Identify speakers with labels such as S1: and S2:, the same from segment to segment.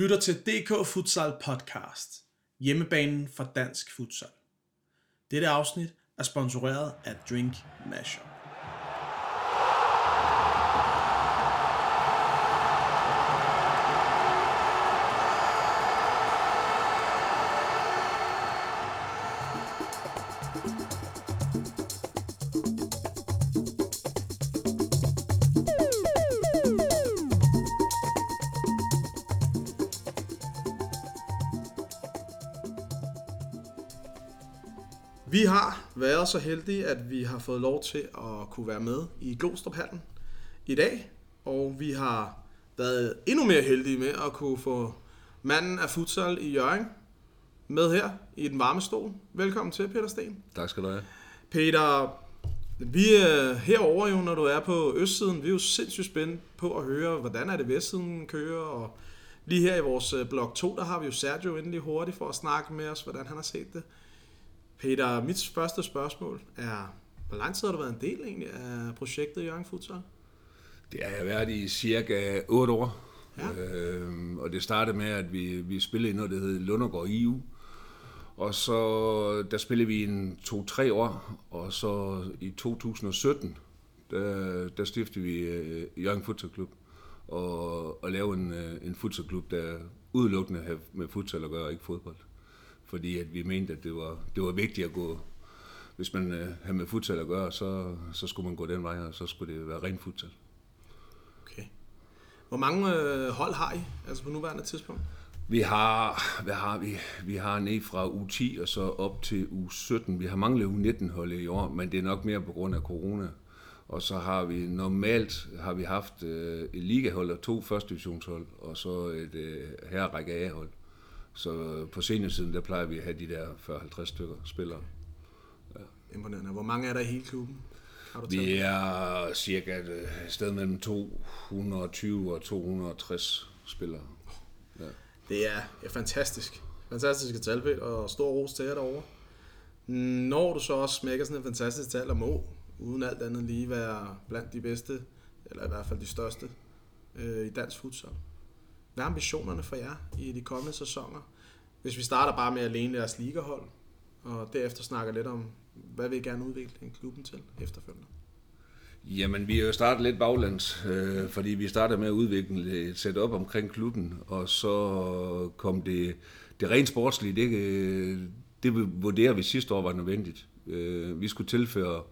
S1: lytter til DK Futsal Podcast, hjemmebanen for dansk futsal. Dette afsnit er sponsoreret af Drink Masher. Vi har været så heldige, at vi har fået lov til at kunne være med i Glostruphallen i dag. Og vi har været endnu mere heldige med at kunne få manden af futsal i Jørgen med her i den varme stol. Velkommen til, Peter Sten.
S2: Tak skal du have.
S1: Peter, vi er herovre jo, når du er på østsiden. Vi er jo sindssygt spændt på at høre, hvordan er det vestsiden kører. Og lige her i vores øh, blok 2, der har vi jo Sergio endelig hurtigt for at snakke med os, hvordan han har set det. Peter, mit første spørgsmål er, hvor lang tid har du været en del egentlig af projektet Jørgen Futsal?
S2: Det har jeg været i cirka 8 år.
S1: Ja.
S2: Øhm, og det startede med, at vi, vi spillede i noget, der hed Lundergård EU. Og så der spillede vi en 2-3 år, og så i 2017, der, der stiftede vi øh, Jørgen Futsal Klub. Og, og lavede en, øh, en futsalklub, der udelukkende havde med futsal at gøre, og ikke fodbold. Fordi at vi mente, at det var, det var vigtigt at gå, hvis man øh, havde med futsal at gøre, så, så skulle man gå den vej, og så skulle det være ren futsal.
S1: Okay. Hvor mange øh, hold har I, altså på nuværende tidspunkt?
S2: Vi har, hvad har vi? Vi har ned fra u 10 og så op til u 17. Vi har manglet u 19 hold i år, men det er nok mere på grund af corona. Og så har vi normalt har vi haft øh, et ligahold og to første divisionshold, og så et øh, herrække A-hold. Så på seniorsiden, der plejer vi at have de der 40-50 stykker spillere.
S1: Imponerende. Hvor mange er der i hele klubben?
S2: Vi er cirka et øh, sted mellem 220 og 260 spillere. Ja.
S1: Det er ja, fantastisk. Fantastiske tal, og stor ros til jer derovre. Når du så også smækker sådan et fantastisk tal og må, uden alt andet lige være blandt de bedste, eller i hvert fald de største, øh, i dansk futsal. Hvad er ambitionerne for jer i de kommende sæsoner? Hvis vi starter bare med alene jeres ligahold, og derefter snakker lidt om, hvad vil I gerne udvikle klubben til efterfølgende?
S2: Jamen, vi er jo startet lidt baglands, øh, fordi vi startede med at udvikle et setup omkring klubben, og så kom det, det rent sportslige, det, øh, det vurderer vi sidste år var nødvendigt. Øh, vi skulle tilføre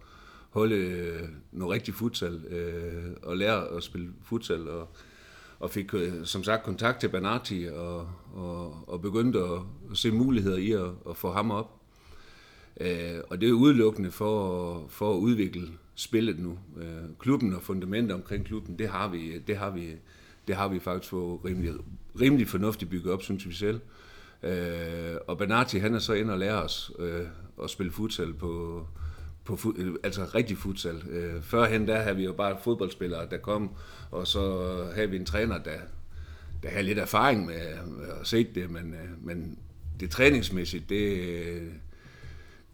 S2: holde øh, noget rigtig futsal, øh, og lære at spille futsal, og, og fik øh, som sagt kontakt til Banati, og, og, og begyndte at, at se muligheder i at, at få ham op. Øh, og det er udelukkende for, for at udvikle spillet nu. Øh, klubben og fundamentet omkring klubben, det har vi, det har vi, det har vi faktisk fået rimelig, rimelig fornuftigt bygget op, synes vi selv. Øh, og Banati, han er så ind og lærer os øh, at spille futsal på, på fu- altså rigtig futsal. Øh, førhen der havde vi jo bare fodboldspillere, der kom, og så havde vi en træner, der, der havde lidt erfaring med, at se det, men, øh, men det træningsmæssigt, det,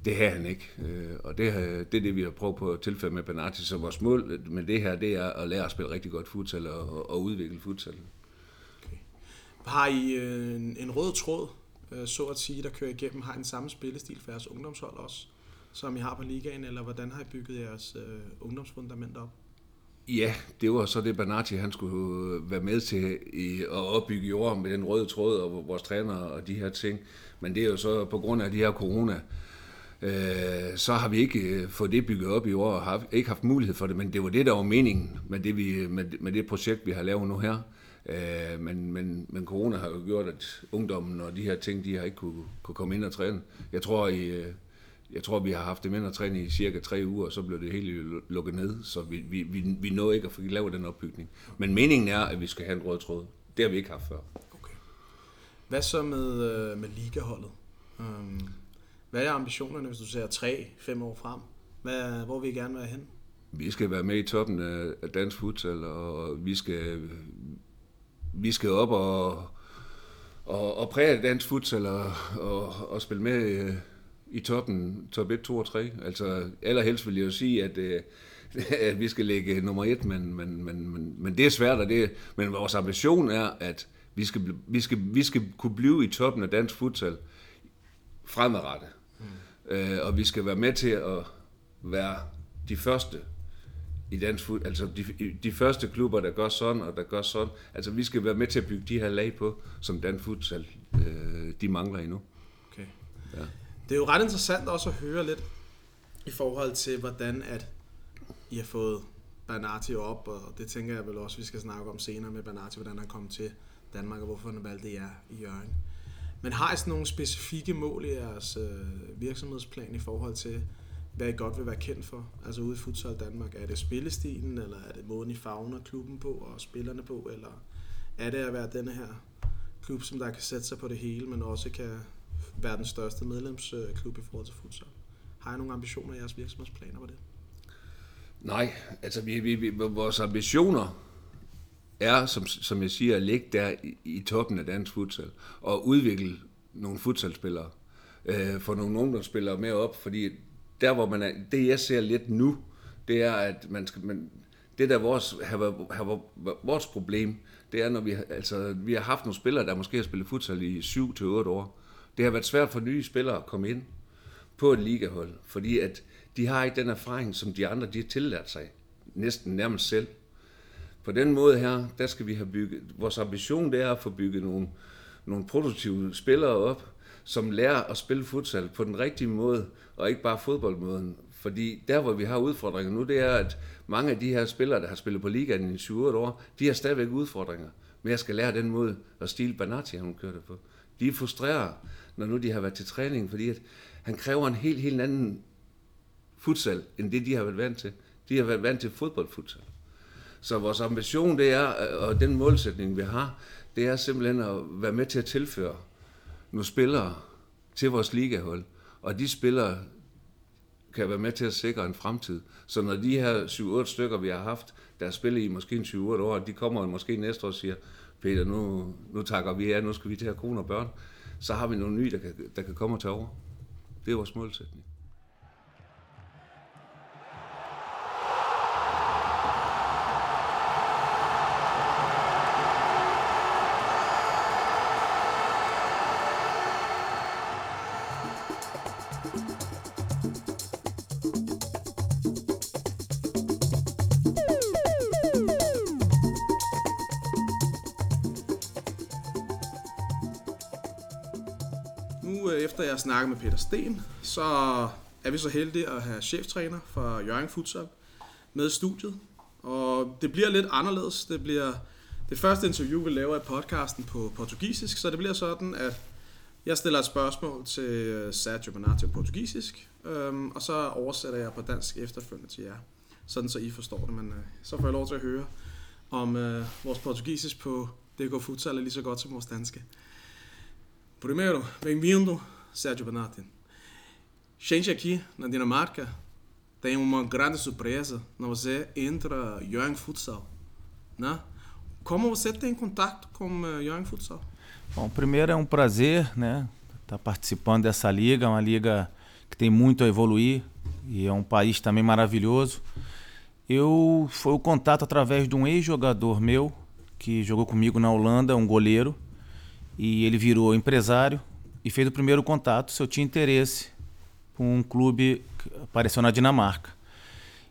S2: det havde han ikke, øh, og det, har- det er det, vi har prøvet på at tilfælde med Benati. Så vores mål med det her, det er at lære at spille rigtig godt futsal og, og udvikle futsal. Okay.
S1: Har I øh, en, en rød tråd, øh, så at sige, der kører igennem? Har en samme spillestil for jeres ungdomshold også, som I har på ligaen, eller hvordan har I bygget jeres øh, ungdomsfundament op?
S2: Ja, det var så det, Bernati han skulle øh, være med til i, at opbygge i år med den røde tråd og vores træner og de her ting. Men det er jo så på grund af de her corona, øh, så har vi ikke øh, fået det bygget op i år og har ikke haft mulighed for det. Men det var det, der var meningen med det, vi, med, med det projekt, vi har lavet nu her. Øh, men, men, men corona har jo gjort, at ungdommen og de her ting, de har ikke kunne, kunne komme ind og træne. Jeg tror, i, øh, jeg tror, vi har haft dem ind og træne i cirka tre uger, og så blev det hele lukket ned, så vi, vi, vi, vi nåede ikke at få lavet den opbygning. Men meningen er, at vi skal have en rød tråd. Det har vi ikke haft før.
S1: Okay. Hvad så med, øh, med ligaholdet? Um, hvad er ambitionerne, hvis du ser 3-5 år frem? Hvad, hvor vil I gerne være hen?
S2: Vi skal være med i toppen af af dansk futsal, og vi skal, vi skal op og, og, og præge dansk futsal og, og, og spille med øh, i toppen, top 1, 2 og 3. Altså allerhelst vil jeg jo sige, at, øh, at vi skal ligge nummer 1, men, men, men, men, men det er svært, og det, men vores ambition er, at Vi skal, vi skal, vi skal kunne blive i toppen af dansk futsal fremadrettet. Mm. Øh, og vi skal være med til at være de første i dansk fod, altså de, de første klubber, der gør sådan og der gør sådan. Altså vi skal være med til at bygge de her lag på, som dansk futsal, øh, de mangler endnu.
S1: Okay. Ja. Det er jo ret interessant også at høre lidt i forhold til, hvordan at I har fået Bernati op, og det tænker jeg vel også, vi skal snakke om senere med Bernati, hvordan han kom til Danmark, og hvorfor han valgte jer i Jørgen. Men har I sådan nogle specifikke mål i jeres øh, virksomhedsplan i forhold til, hvad I godt vil være kendt for? Altså ude i Futsal Danmark, er det spillestilen, eller er det måden I fagner klubben på og spillerne på, eller er det at være denne her klub, som der kan sætte sig på det hele, men også kan verdens største medlemsklub i forhold til futsal? Har I nogle ambitioner i jeres virksomhedsplaner på det?
S2: Nej, altså vi, vi, vi, vores ambitioner er, som, som jeg siger, at ligge der i, i toppen af dansk futsal og udvikle nogle futsalspillere. Øh, få nogle ungdomsspillere med op, fordi der hvor man er, det jeg ser lidt nu, det er, at man skal, man, det der vores, har, har, vores problem, det er, når vi, altså, vi har haft nogle spillere, der måske har spillet futsal i 7-8 år. Det har været svært for nye spillere at komme ind på et ligahold, fordi at de har ikke den erfaring, som de andre de har tillært sig, næsten nærmest selv. På den måde her, der skal vi have bygget, vores ambition det er at få bygget nogle, nogle produktive spillere op, som lærer at spille futsal på den rigtige måde, og ikke bare fodboldmåden. Fordi der, hvor vi har udfordringer nu, det er, at mange af de her spillere, der har spillet på ligaen i 7-8 år, de har stadigvæk udfordringer med at skal lære den måde, at Stil Banati, han kørte på. De er frustreret, når nu de har været til træning, fordi at han kræver en helt, helt anden futsal, end det de har været vant til. De har været vant til fodboldfutsal. Så vores ambition, det er, og den målsætning, vi har, det er simpelthen at være med til at tilføre nogle spillere til vores ligahold. Og de spillere kan være med til at sikre en fremtid. Så når de her 7-8 stykker, vi har haft, der spiller i måske 7-8 år, de kommer måske næste år og siger, Peter, nu, nu takker vi af, nu skal vi til at have kone og børn, så har vi nogle nye, der kan, der kan komme og tage over. Det er vores målsætning.
S1: Snakker med Peter Sten, så er vi så heldige at have cheftræner fra Jørgen Futsal med i studiet. Og det bliver lidt anderledes. Det bliver det første interview, vi laver i podcasten på portugisisk, så det bliver sådan, at jeg stiller et spørgsmål til øh, Sergio Benatti på portugisisk, øhm, og så oversætter jeg på dansk efterfølgende til jer, sådan så I forstår det. Men øh, så får jeg lov til at høre om øh, vores portugisisk på DK Futsal er lige så godt som vores danske. Primeiro, bem-vindo Sérgio Banati. Gente aqui na Dinamarca tem uma grande surpresa quando você entra Young Futsal, né? Como você tem contato com Young Futsal?
S3: Bom, primeiro é um prazer, né, estar tá participando dessa liga, uma liga que tem muito a evoluir e é um país também maravilhoso. Eu foi o contato através de um ex-jogador meu que jogou comigo na Holanda, um goleiro, e ele virou empresário e fez o primeiro contato se eu tinha interesse com um clube que apareceu na Dinamarca.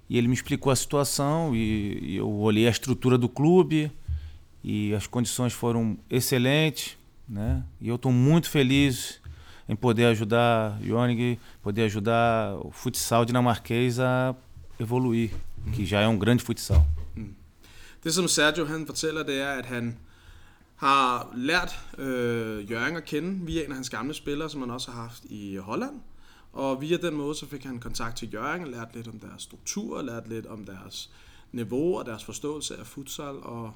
S3: E ele me explicou a situação e, e eu olhei a estrutura do clube e as condições foram excelentes, né? E eu estou muito feliz em poder ajudar Jonig, poder ajudar o futsal dinamarquês a evoluir, que já é um grande futsal.
S1: Det som Sergio han fortæller, det er, at har lært øh, Jørgen at kende via en af hans gamle spillere, som han også har haft i Holland. Og via den måde, så fik han kontakt til Jørgen og lært lidt om deres struktur, lært lidt om deres niveau og deres forståelse af futsal. Og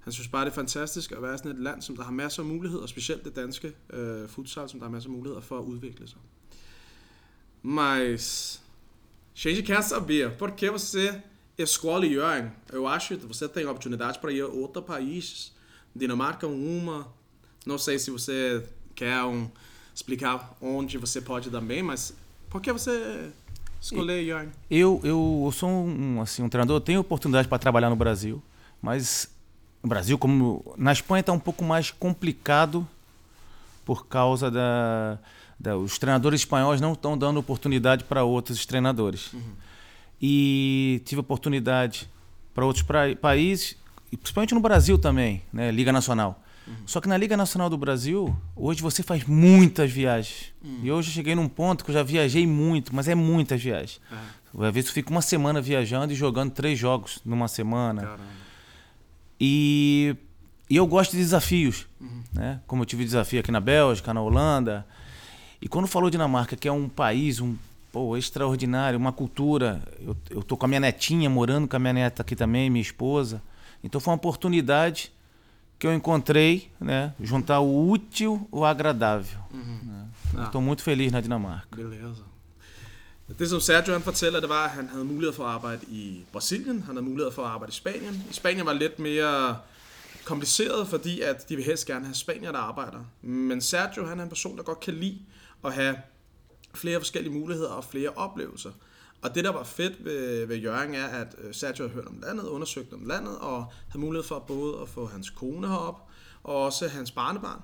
S1: han synes bare, det er fantastisk at være sådan et land, som der har masser af muligheder, specielt det danske øh, futsal, som der har masser af muligheder for at udvikle sig. Mas, gente quer saber por que você escolhe Jørgen. Eu acho que você tem oportunidade para ir a outros países Dinamarca uma. Não sei se você quer um, explicar onde você pode também, mas por que você escolheu Jörn?
S3: Eu, eu, eu sou um, assim, um treinador, eu tenho oportunidade para trabalhar no Brasil, mas no Brasil, como na Espanha está um pouco mais complicado por causa da, da os treinadores espanhóis não estão dando oportunidade para outros treinadores. Uhum. E tive oportunidade para outros pra, países, principalmente no Brasil também, né, Liga Nacional. Uhum. Só que na Liga Nacional do Brasil, hoje você faz muitas viagens. Uhum. E hoje eu cheguei num ponto que eu já viajei muito, mas é muitas viagens. Uhum. Às vezes eu fico uma semana viajando e jogando três jogos numa semana. Caramba. E, e eu gosto de desafios, uhum. né? Como eu tive desafio aqui na Bélgica, na Holanda. E quando falou Dinamarca, que é um país um pô, extraordinário, uma cultura. Eu, eu tô com a minha netinha morando com a minha neta aqui também, minha esposa. Então foi uma oportunidade que eu encontrei, né? Juntar o útil ao agradável. Uhum. Né? Ah. Estou muito feliz na Dinamarca.
S1: Beleza. Det som Sergio han fortæller, det var, at han havde mulighed for at arbejde i Brasilien, han havde mulighed for at arbejde i Spanien. I Spanien var lidt mere kompliceret, fordi at de vil helst gerne have spanier, der arbejder. Men Sergio han er en person, der godt kan lide at have flere forskellige muligheder og flere oplevelser. Og det, der var fedt ved, ved Jørgen, er, at øh, Sergio havde hørt om landet, undersøgt om landet, og havde mulighed for både at få hans kone herop, og også hans barnebarn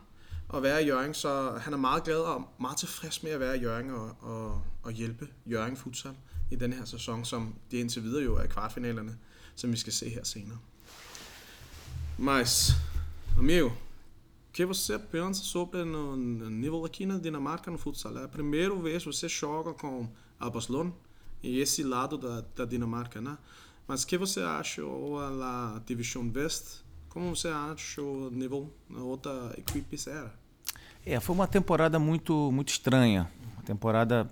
S1: at være i Jørgen, så han er meget glad og meget tilfreds med at være i Jørgen og, og, og hjælpe Jørgen Futsal i den her sæson, som det indtil videre jo er i kvartfinalerne, som vi skal se her senere. Mas, amigo, que você pensa sobre no nível aqui na Dinamarca no futsal? É a primeira vez você joga com a Barcelona e esse lado da, da Dinamarca, né? Mas que você acha da Division West? Como você acha o nível na outra equipe era?
S3: É, foi uma temporada muito, muito estranha. Uma temporada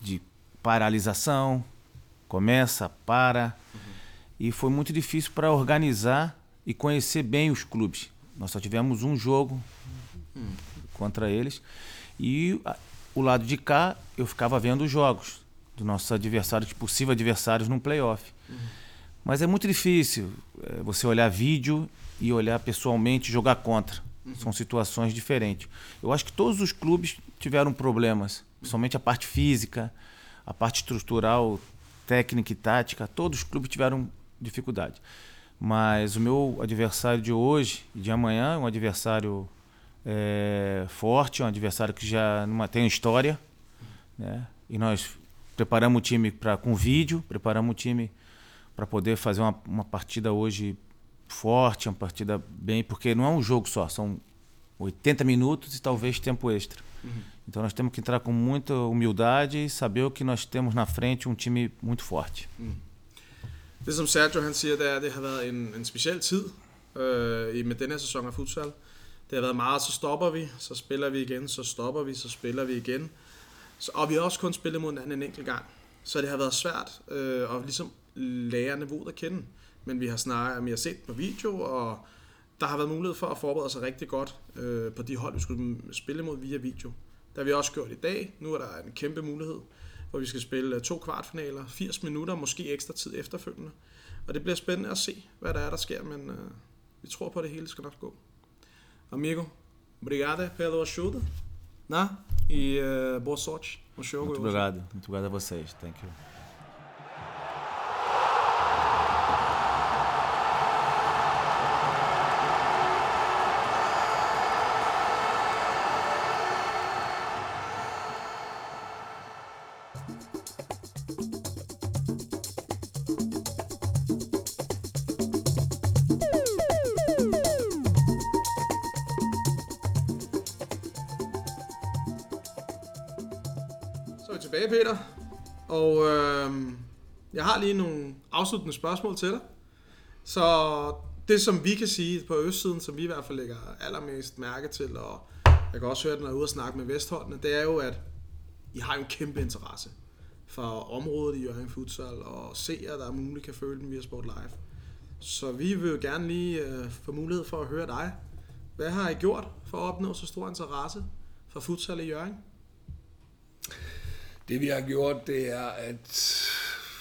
S3: de paralisação, começa, para. Uhum. E foi muito difícil para organizar e conhecer bem os clubes. Nós só tivemos um jogo uhum. contra eles. E o lado de cá, eu ficava vendo os jogos dos nossos adversários, possíveis adversários num playoff. Uhum. Mas é muito difícil é, você olhar vídeo e olhar pessoalmente jogar contra. Uhum. São situações diferentes. Eu acho que todos os clubes tiveram problemas, principalmente a parte física, a parte estrutural, técnica e tática. Todos os clubes tiveram dificuldade. Mas o meu adversário de hoje e de amanhã é um adversário é, forte, um adversário que já numa, tem história. Né? E nós preparamos o time pra, com vídeo, preparamos o time para poder fazer uma, uma partida hoje forte, uma partida bem, porque não é um jogo só, são 80 minutos e talvez tempo extra. Uhum. Então nós temos que entrar com muita humildade e saber o que nós temos na frente, um time muito forte.
S1: Mm. Det som Sergio han siger, det er, at det har været en, en speciel tid øh, med denne sæson af futsal. Det har været meget, så stopper vi, så spiller vi igen, så stopper vi, så spiller vi igen. Så, og vi har også kun spillet mod hinanden en enkelt gang. Så det har været svært øh, at ligesom lære niveauet at kende men vi har snakket, vi har set på video, og der har været mulighed for at forberede sig rigtig godt øh, på de hold, vi skulle spille mod via video. Det har vi også gjort i dag. Nu er der en kæmpe mulighed, hvor vi skal spille øh, to kvartfinaler, 80 minutter, måske ekstra tid efterfølgende. Og det bliver spændende at se, hvad der er, der sker, men øh, vi tror på, at det hele skal nok gå. Amigo, obrigado pelo ajuda, né? E uh, boa sorte no jogo.
S3: Muito obrigado, muito obrigado a vocês. Thank you.
S1: Øhm, jeg har lige nogle afsluttende spørgsmål til dig. Så det, som vi kan sige på østsiden, som vi i hvert fald lægger allermest mærke til, og jeg kan også høre, at jeg er ude og snakke med Vestholdene, det er jo, at I har jo en kæmpe interesse for området i Jørgen Futsal, og se, at der er muligt kan følge den via Sport Live. Så vi vil jo gerne lige øh, få mulighed for at høre dig. Hvad har I gjort for at opnå så stor interesse for futsal i Jørgen?
S2: Det vi har gjort, det er, at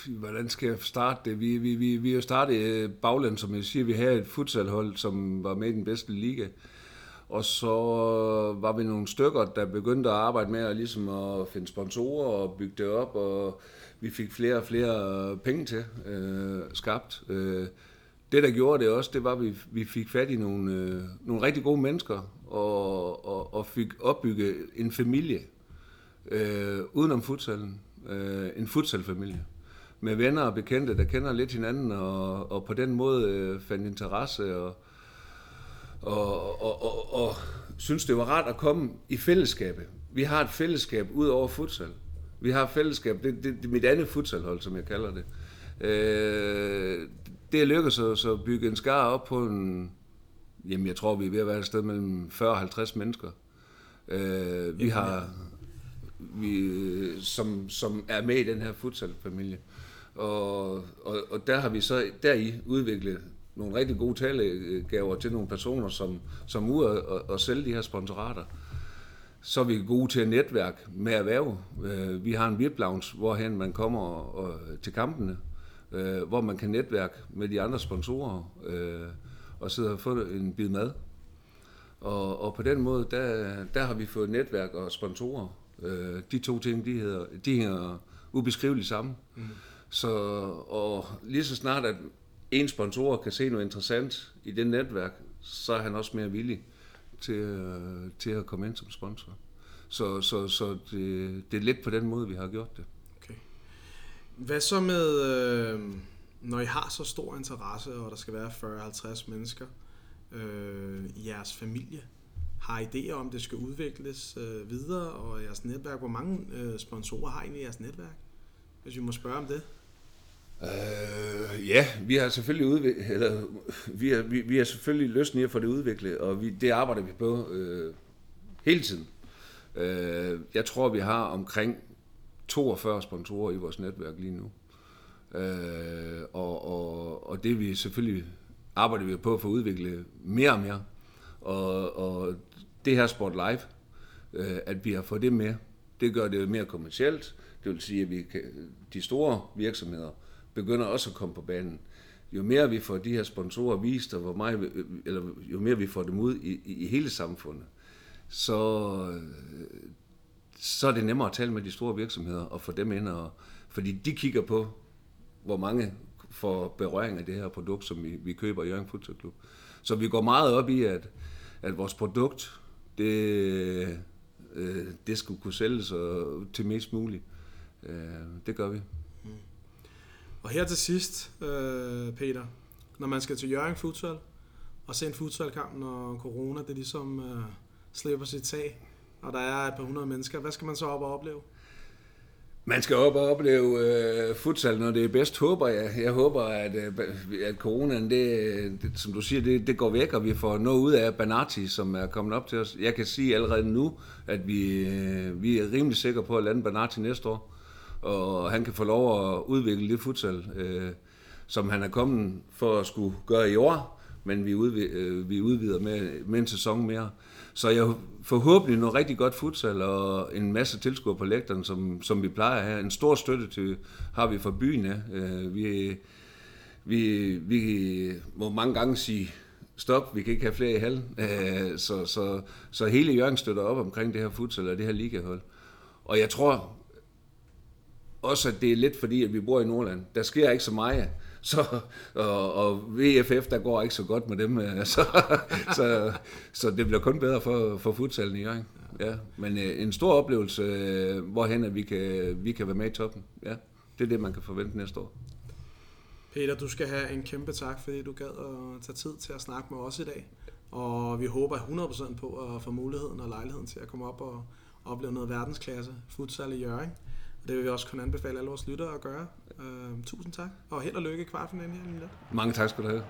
S2: hvordan skal jeg starte det? Vi, vi, vi, vi har startet øh, bagland, som jeg siger. Vi havde et futsalhold, som var med i den bedste liga. Og så var vi nogle stykker, der begyndte at arbejde med at, ligesom at finde sponsorer og bygge det op, og vi fik flere og flere øh, penge til øh, skabt. Øh, det, der gjorde det også, det var, at vi, vi fik fat i nogle, øh, nogle rigtig gode mennesker, og, og, og fik opbygget en familie øh, udenom futsalen. Øh, en futsalfamilie. Med venner og bekendte, der kender lidt hinanden, og, og på den måde øh, fandt interesse, og, og, og, og, og synes, det var rart at komme i fællesskabet. Vi har et fællesskab ud over futsal. Vi har et fællesskab, det, det, det er mit andet futsalhold, som jeg kalder det. Øh, det er lykkedes os at bygge en skar op på en, jamen jeg tror, vi er ved at være et sted mellem 40 og 50 mennesker. Øh, vi har, vi, som, som er med i den her futsalfamilie. Og, og, og der har vi så deri udviklet nogle rigtig gode talegaver til nogle personer, som, som ud og, og sælge de her sponsorater. Så er vi gode til at netværk med erhverv. Øh, vi har en VIP-lounge, hvorhen man kommer og, øh, til kampene, øh, hvor man kan netværke med de andre sponsorer øh, og sidde og få en bid mad. Og, og på den måde, der, der har vi fået netværk og sponsorer. De to ting, de, hedder, de hænger ubeskriveligt sammen. Mm. Så, og lige så snart, at en sponsor kan se noget interessant i det netværk, så er han også mere villig til, øh, til at komme ind som sponsor. Så, så, så det, det er lidt på den måde, vi har gjort det. Okay.
S1: Hvad så med, øh, når I har så stor interesse, og der skal være 40-50 mennesker øh, i jeres familie, har idéer om, det skal udvikles øh, videre, og jeres netværk, hvor mange øh, sponsorer har I i jeres netværk? Hvis vi må spørge om det.
S2: Øh, ja, vi har selvfølgelig udviklet, eller vi har, vi, vi har selvfølgelig lyst i at få det udviklet, og vi, det arbejder vi på øh, hele tiden. Øh, jeg tror, vi har omkring 42 sponsorer i vores netværk lige nu. Øh, og, og, og det vi selvfølgelig arbejder vi på at få udviklet mere og mere. Og, og det her Sport Live, øh, at vi har fået det med, det gør det mere kommercielt. Det vil sige, at vi kan, de store virksomheder begynder også at komme på banen. Jo mere vi får de her sponsorer vist, og hvor meget, eller jo mere vi får dem ud i, i hele samfundet, så, øh, så er det nemmere at tale med de store virksomheder og få dem ind. Og, fordi de kigger på, hvor mange får berøring af det her produkt, som vi, vi køber i Jørgen Futsal Club. Så vi går meget op i, at, at vores produkt, det, øh, det skulle kunne sælges til mest muligt. Øh, det gør vi. Mm.
S1: Og her til sidst, øh, Peter, når man skal til Jørgen Futsal og se en futsalkamp, når corona det ligesom øh, slipper sit tag, og der er et par hundrede mennesker, hvad skal man så op og opleve?
S2: Man skal op og opleve øh, futsal, når det er bedst, håber jeg. Jeg håber, at, øh, at coronaen, det, det, som du siger, det, det går væk, og vi får noget ud af Banati, som er kommet op til os. Jeg kan sige allerede nu, at vi, øh, vi er rimelig sikre på at lande Banati næste år og han kan få lov at udvikle det futsal, øh, som han er kommet for at skulle gøre i år, men vi, udvi, øh, vi udvider med, med en sæson mere. Så jeg forhåbentlig noget rigtig godt futsal og en masse tilskuere på lægterne, som, som vi plejer at have. En stor støtte til har vi fra byen af. Øh, vi, vi, vi må mange gange sige, stop, vi kan ikke have flere i halen. Øh, så, så, så hele Jørgen støtter op omkring det her futsal og det her ligahold. Og jeg tror, også at det er lidt fordi, at vi bor i Nordland. Der sker ikke så meget. Så, og, og VFF, der går ikke så godt med dem. Øh, så, så, så det bliver kun bedre for, for futsalen i gang. Ja, men øh, en stor oplevelse, øh, hvorhen at vi kan, vi kan være med i toppen. Ja, det er det, man kan forvente næste år.
S1: Peter, du skal have en kæmpe tak, fordi du gad at tage tid til at snakke med os i dag. Og vi håber 100% på at få muligheden og lejligheden til at komme op og opleve noget verdensklasse futsal i Jørgen. Det vil vi også kunne anbefale alle vores lyttere at gøre. Uh, tusind tak, og held og lykke i kvartfinalen her.
S2: Mange tak skal du have.